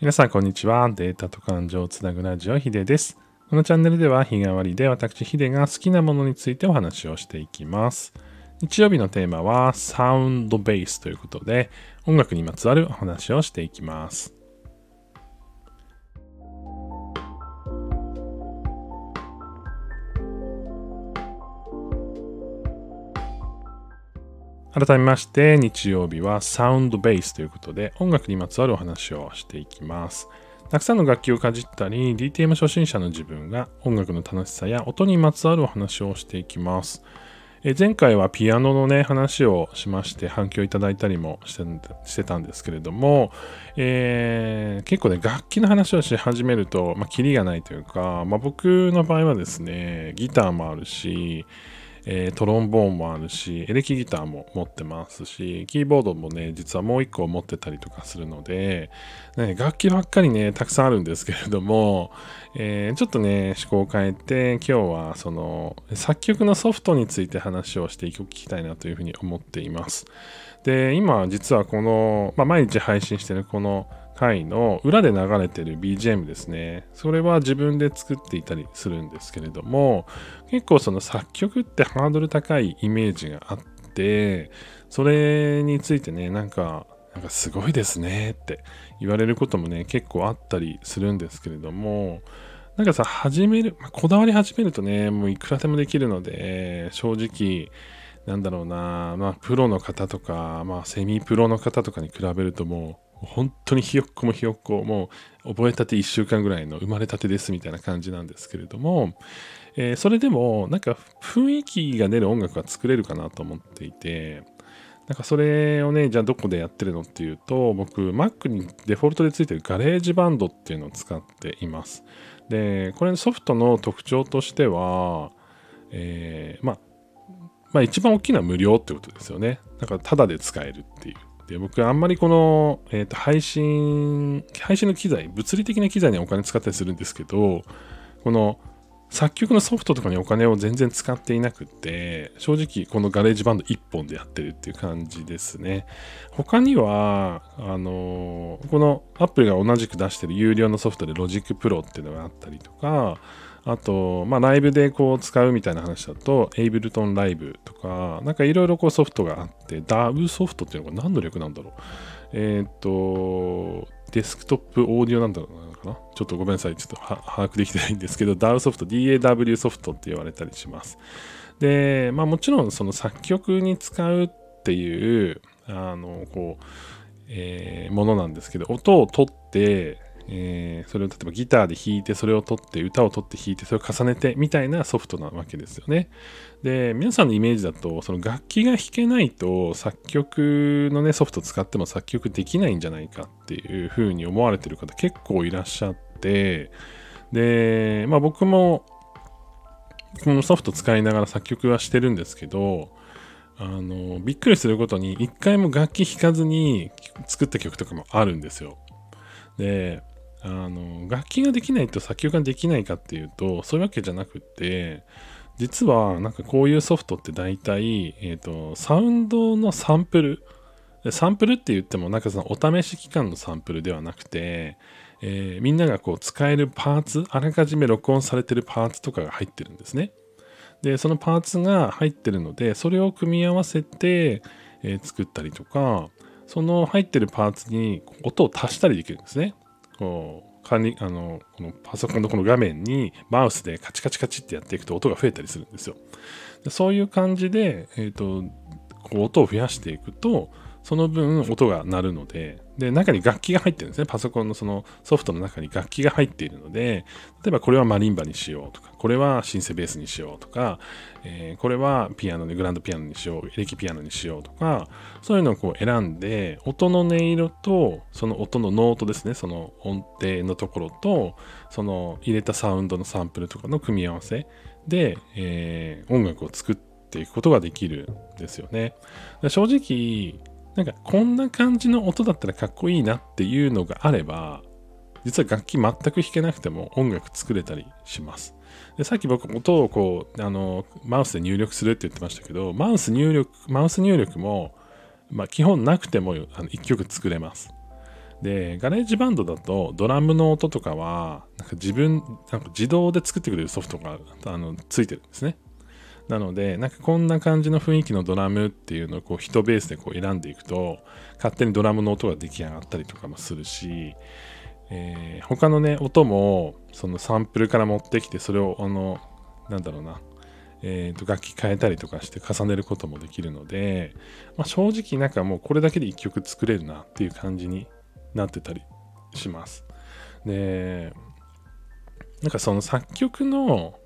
皆さん、こんにちは。データと感情をつなぐラジオ、ヒデです。このチャンネルでは日替わりで私、ヒデが好きなものについてお話をしていきます。日曜日のテーマはサウンドベースということで、音楽にまつわるお話をしていきます。改めまして、日曜日はサウンドベースということで、音楽にまつわるお話をしていきます。たくさんの楽器をかじったり、DTM 初心者の自分が音楽の楽しさや音にまつわるお話をしていきます。え前回はピアノのね、話をしまして反響いただいたりもしてたんですけれども、えー、結構ね、楽器の話をし始めると、まあ、キリがないというか、まあ、僕の場合はですね、ギターもあるし、えー、トロンボーンもあるし、エレキギターも持ってますし、キーボードもね、実はもう一個持ってたりとかするので、ね、楽器ばっかりね、たくさんあるんですけれども、えー、ちょっとね、思考を変えて、今日はその、作曲のソフトについて話をしていきたいなというふうに思っています。で、今、実はこの、まあ、毎日配信してるこの、回の裏で流れてる BGM ですね。それは自分で作っていたりするんですけれども、結構その作曲ってハードル高いイメージがあって、それについてね、なんか、なんかすごいですねって言われることもね、結構あったりするんですけれども、なんかさ、始める、まあ、こだわり始めるとね、もういくらでもできるので、正直、なんだろうな、まあ、プロの方とか、まあ、セミプロの方とかに比べるともう、本当にひよっこもひよっこ、もう、覚えたて1週間ぐらいの生まれたてですみたいな感じなんですけれども、えー、それでも、なんか雰囲気が出る音楽は作れるかなと思っていて、なんかそれをね、じゃあどこでやってるのっていうと、僕、Mac にデフォルトでついてる GarageBand っていうのを使っています。で、これソフトの特徴としては、えー、ま、まあ一番大きな無料ってことですよね。だからタダで使えるっていう。で、僕あんまりこの、え、ー、と、配信、配信の機材、物理的な機材にお金使ったりするんですけど、この作曲のソフトとかにお金を全然使っていなくて、正直この GarageBand 1本でやってるっていう感じですね。他には、あのこのアップルが同じく出してる有料のソフトで Logic Pro っていうのがあったりとか、あと、まあ、ライブでこう使うみたいな話だと、Ableton Live とか、なんかいろいろこうソフトがあって、DAW ソフトっていうのが何の略なんだろう。えっ、ー、と、デスクトップオーディオなんだろうな。ちょっとごめんなさい。ちょっと把握できてないんですけど、DAW ソフト、DAW ソフトって言われたりします。で、まあもちろんその作曲に使うっていう、あの、こう、えー、ものなんですけど、音を取って、えー、それを例えばギターで弾いてそれを取って歌を取って弾いてそれを重ねてみたいなソフトなわけですよね。で皆さんのイメージだとその楽器が弾けないと作曲のねソフト使っても作曲できないんじゃないかっていうふうに思われてる方結構いらっしゃってでまあ僕もこのソフト使いながら作曲はしてるんですけどあのびっくりすることに一回も楽器弾かずに作った曲とかもあるんですよ。であの楽器ができないと作曲ができないかっていうとそういうわけじゃなくって実はなんかこういうソフトって大体、えーと、サウンドのサンプルサンプルって言ってもなんかそのお試し期間のサンプルではなくて、えー、みんながこう使えるパーツあらかじめ録音されてるパーツとかが入ってるんですね。でそのパーツが入ってるのでそれを組み合わせて、えー、作ったりとかその入ってるパーツに音を足したりできるんですね。こう管理あのこのパソコンのこの画面にマウスでカチカチカチってやっていくと音が増えたりするんですよ。そういう感じで、えーと、こう音を増やしていくとその分音が鳴るので、で、中に楽器が入ってるんですね。パソコンのそのソフトの中に楽器が入っているので、例えばこれはマリンバにしようとか、これはシンセベースにしようとか、えー、これはピアノでグランドピアノにしよう、エレキピアノにしようとか、そういうのをこう選んで、音の音色と、その音のノートですね、その音程のところと、その入れたサウンドのサンプルとかの組み合わせで、えー、音楽を作っていくことができるんですよね。正直、なんかこんな感じの音だったらかっこいいなっていうのがあれば、実は楽器全く弾けなくても音楽作れたりします。でさっき僕音をこう、あの、マウスで入力するって言ってましたけど、マウス入力、マウス入力も、まあ基本なくてもあの1曲作れます。で、 GarageBand だとドラムの音とかは、なんか自分、なんか自動で作ってくれるソフトがあのついてるんですね。なので、なんかこんな感じの雰囲気のドラムっていうのをこう人ベースでこう選んでいくと、勝手にドラムの音が出来上がったりとかもするし、えー、他のね、音もそのサンプルから持ってきて、それをあの、なんだろうな、えー、と楽器変えたりとかして重ねることもできるので、まあ、正直なんかもうこれだけで1曲作れるなっていう感じになってたりします。で、なんかその作曲の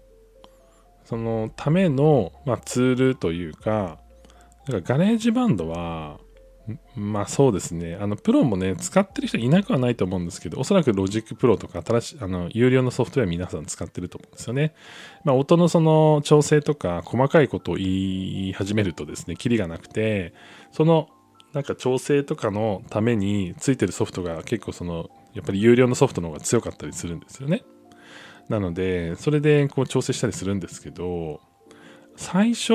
そのための、まあ、ツールというか、なんか GarageBand は、まあそうですね。あの、プロもね、使ってる人いなくはないと思うんですけど、おそらく Logic Pro とか新しい、あの、有料のソフトウェア皆さん使ってると思うんですよね。まあ音のその調整とか細かいことを言い始めるとですね、キリがなくて、そのなんか調整とかのためについてるソフトが結構その、やっぱり有料のソフトの方が強かったりするんですよね。なので、それでこう調整したりするんですけど、最初、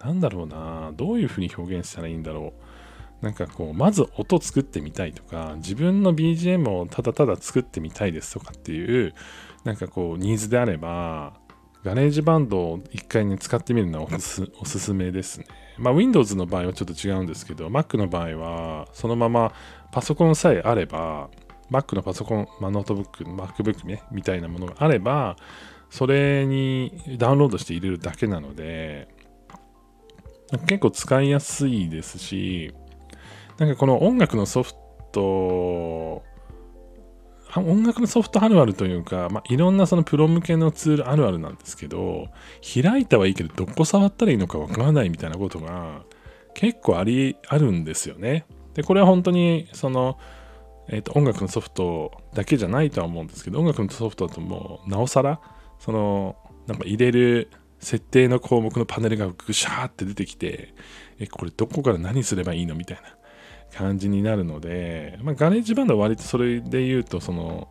なんだろうな、どういうふうに表現したらいいんだろう。なんかこう、まず音作ってみたいとか、自分の BGM をただただ作ってみたいですとかっていう、なんかこう、ニーズであれば、 GarageBand を一回に使ってみるのはおすおすすめですね。まあ、Windows の場合はちょっと違うんですけど、Mac の場合は、そのままパソコンさえあれば、Mac のパソコン、まあ、ノートブック、MacBook ね、みたいなものがあれば、それにダウンロードして入れるだけなので、結構使いやすいですし、なんかこの音楽のソフト、音楽のソフトあるあるというか、まあ、いろんなそのプロ向けのツールあるあるなんですけど、開いたはいいけど、どこ触ったらいいのかわからないみたいなことが結構あり、あるんですよね。で、これは本当に、その、えっ、ー、と、音楽のソフトだけじゃないとは思うんですけど、音楽のソフトだともう、なおさら、その、なんか入れる設定の項目のパネルがぐしゃーって出てきて、え、これどこから何すればいいのみたいな。感じになるので、まあ、 GarageBand は割とそれで言うとその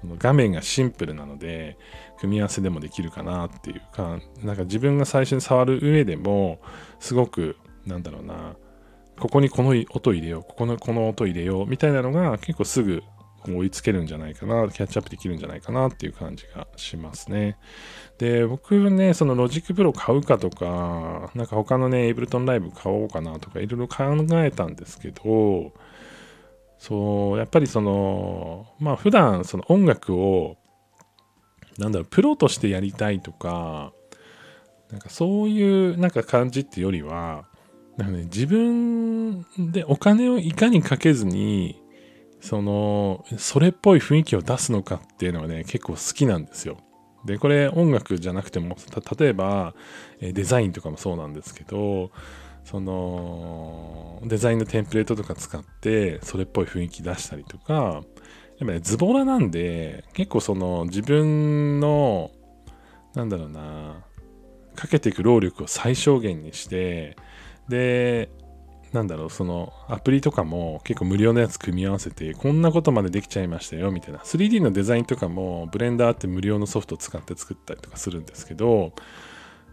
その画面がシンプルなので組み合わせでもできるかなっていうかなんか自分が最初に触る上でもすごくなんだろうなここにこの音入れようここのこの音入れようみたいなのが結構すぐ追いつけるんじゃないかなキャッチアップできるんじゃないかなっていう感じがしますね。で、僕ね、その Logic Pro 買うかとか、なんか他のね、 Ableton Live 買おうかなとかいろいろ考えたんですけど、そう、やっぱりその、まあ普段その音楽を、なんだろう、プロとしてやりたいとか、なんかそういうなんか感じってよりは、なんかね、自分でお金をいかにかけずに、その、それっぽい雰囲気を出すのかっていうのはね、結構好きなんですよ。で、これ音楽じゃなくても、例えばデザインとかもそうなんですけど、そのデザインのテンプレートとか使ってそれっぽい雰囲気出したりとか、やっぱね、ズボラなんで、結構その自分の、なんだろうな、かけていく労力を最小限にして、で、なんだろう、そのアプリとかも結構無料のやつ組み合わせて、こんなことまでできちゃいましたよ、みたいな。3D のデザインとかも、ブレンダーって無料のソフトを使って作ったりとかするんですけど、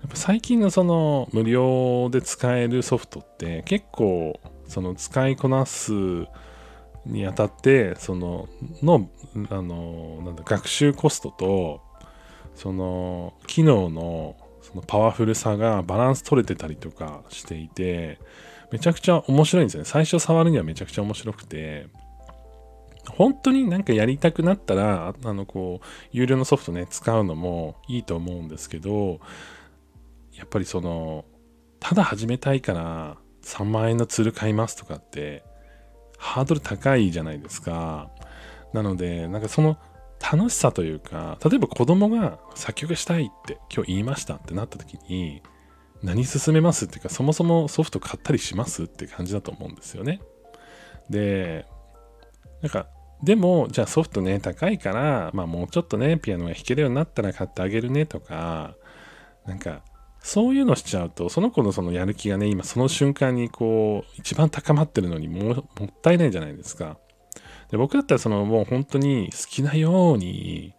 やっぱ最近のその無料で使えるソフトって結構その使いこなすにあたってそののあのなんだ学習コストとその機能のそのパワフルさがバランス取れてたりとかしていてめちゃくちゃ面白いんですよね。最初触るにはめちゃくちゃ面白くて、本当になんかやりたくなったら、あの、こう、有料のソフトね、使うのもいいと思うんですけど、やっぱりその、ただ始めたいから3万円のツール買いますとかって、ハードル高いじゃないですか。なので、なんかその楽しさというか、例えば子供が作曲したいって今日言いましたってなった時に、何進めますっていうか、そもそもソフト買ったりしますって感じだと思うんですよね。で、なんか、でも、じゃあソフトね、高いから、まあもうちょっとね、ピアノが弾けるようになったら買ってあげるねとか、なんか、そういうのしちゃうと、その子のそのやる気がね、今その瞬間にこう、一番高まってるのにももったいないじゃないですか。で僕だったらそのもう本当に好きなように、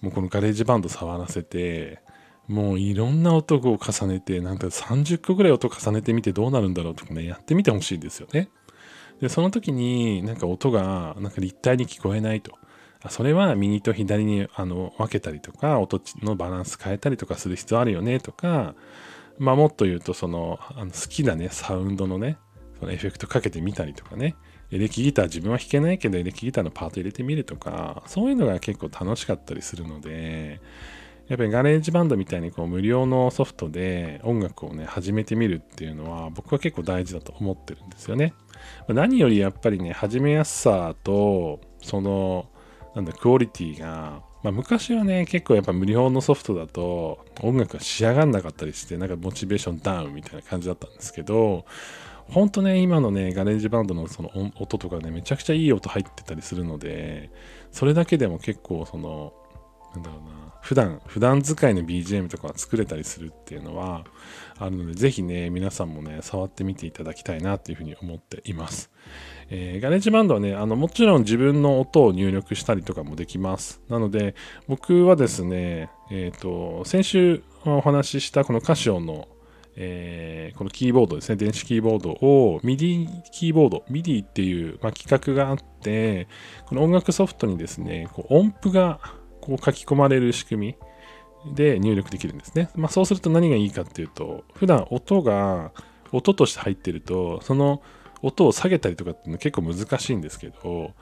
もうこの GarageBand 触らせて、もういろんな音を重ねて、なんか30個ぐらい音重ねてみてどうなるんだろうとかね、やってみてほしいんですよね。で、その時になんか音がなんか立体に聞こえないと。それは右と左にあの分けたりとか、音のバランス変えたりとかする必要あるよねとか、まあもっと言うとそのあの好きなね、サウンドのね、そのエフェクトかけてみたりとかね、エレキギター自分は弾けないけどエレキギターのパート入れてみるとか、そういうのが結構楽しかったりするので、やっぱり GarageBand みたいにこう無料のソフトで音楽をね、始めてみるっていうのは僕は結構大事だと思ってるんですよね。何よりやっぱりね、始めやすさと、その、なんだ、クオリティが、まあ、昔はね、結構やっぱ無料のソフトだと音楽が仕上がんなかったりして、なんかモチベーションダウンみたいな感じだったんですけど、ほんとね、今のね、 GarageBand のその音とかね、めちゃくちゃいい音入ってたりするので、それだけでも結構その、なんだろうな、普段、普段使いの BGM とか作れたりするっていうのはあるので、ぜひね、皆さんもね、触ってみていただきたいなっていうふうに思っています。えー、 GarageBand はね、あの、もちろん自分の音を入力したりとかもできます。なので、僕はですね、えっ、ー、と、先週お話ししたこのカシオのえー、このキーボードですね、電子キーボードを MIDI キーボード、MIDI っていう、まあ、規格があって、この音楽ソフトにですね、こう音符がこう書き込まれる仕組みで入力できるんですね。まあ、そうすると何がいいかっていうと、普段音が音として入ってると、その音を下げたりとかっていうのは結構難しいんですけど、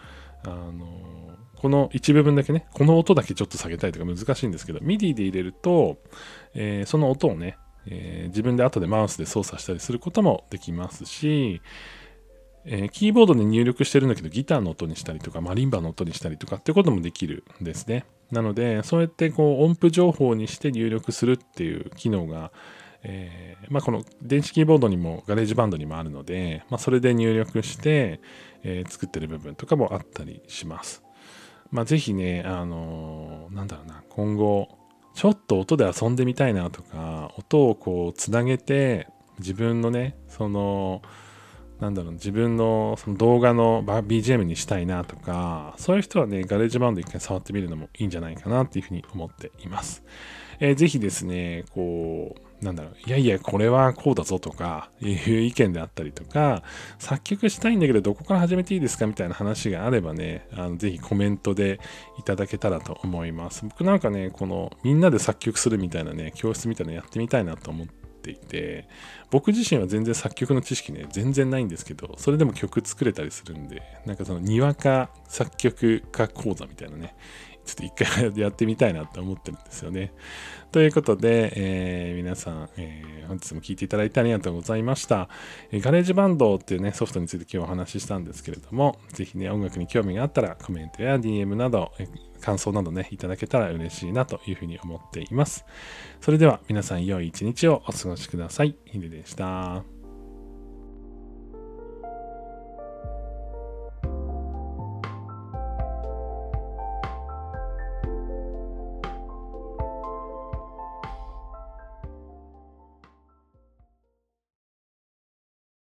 あのこの一部分だけね、この音だけちょっと下げたりとか難しいんですけど、MIDI で入れると、えー、その音をね、えー、自分で後でマウスで操作したりすることもできますし、えー、キーボードで入力してるんだけどギターの音にしたりとかマリンバの音にしたりとかってこともできるんですね。なので、そうやってこう音符情報にして入力するっていう機能が、えー、まあ、この電子キーボードにも GarageBand にもあるので、まあ、それで入力して、えー、作ってる部分とかもあったりします。まあ、ぜひね、あのー、なんだろうな、今後、ちょっと音で遊んでみたいなとか、音をこうつなげて、自分のね、その、なんだろう、自分のその動画の BGM にしたいなとか、そういう人はね、 GarageBand 一回触ってみるのもいいんじゃないかなっていうふうに思っています。えー、ぜひですね、こう、なんだろう、いやいや、これはこうだぞとか、いう意見であったりとか、作曲したいんだけど、どこから始めていいですかみたいな話があればね、あのぜひコメントでいただけたらと思います。僕なんかね、このみんなで作曲するみたいなね、教室みたいなのやってみたいなと思ってていて僕自身は全然作曲の知識ね全然ないんですけどそれでも曲作れたりするんでなんかそのにわか作曲家講座みたいなねちょっと一回やってみたいなって思ってるんですよね。ということで、えー、皆さん、えー、本日も聴いていただいてありがとうございました。えー、 GarageBand っていうね、ソフトについて今日お話ししたんですけれども、ぜひね、音楽に興味があったらコメントや DM など、え感想などね、いただけたら嬉しいなというふうに思っています。それでは皆さん良い一日をお過ごしください。ヒデでした。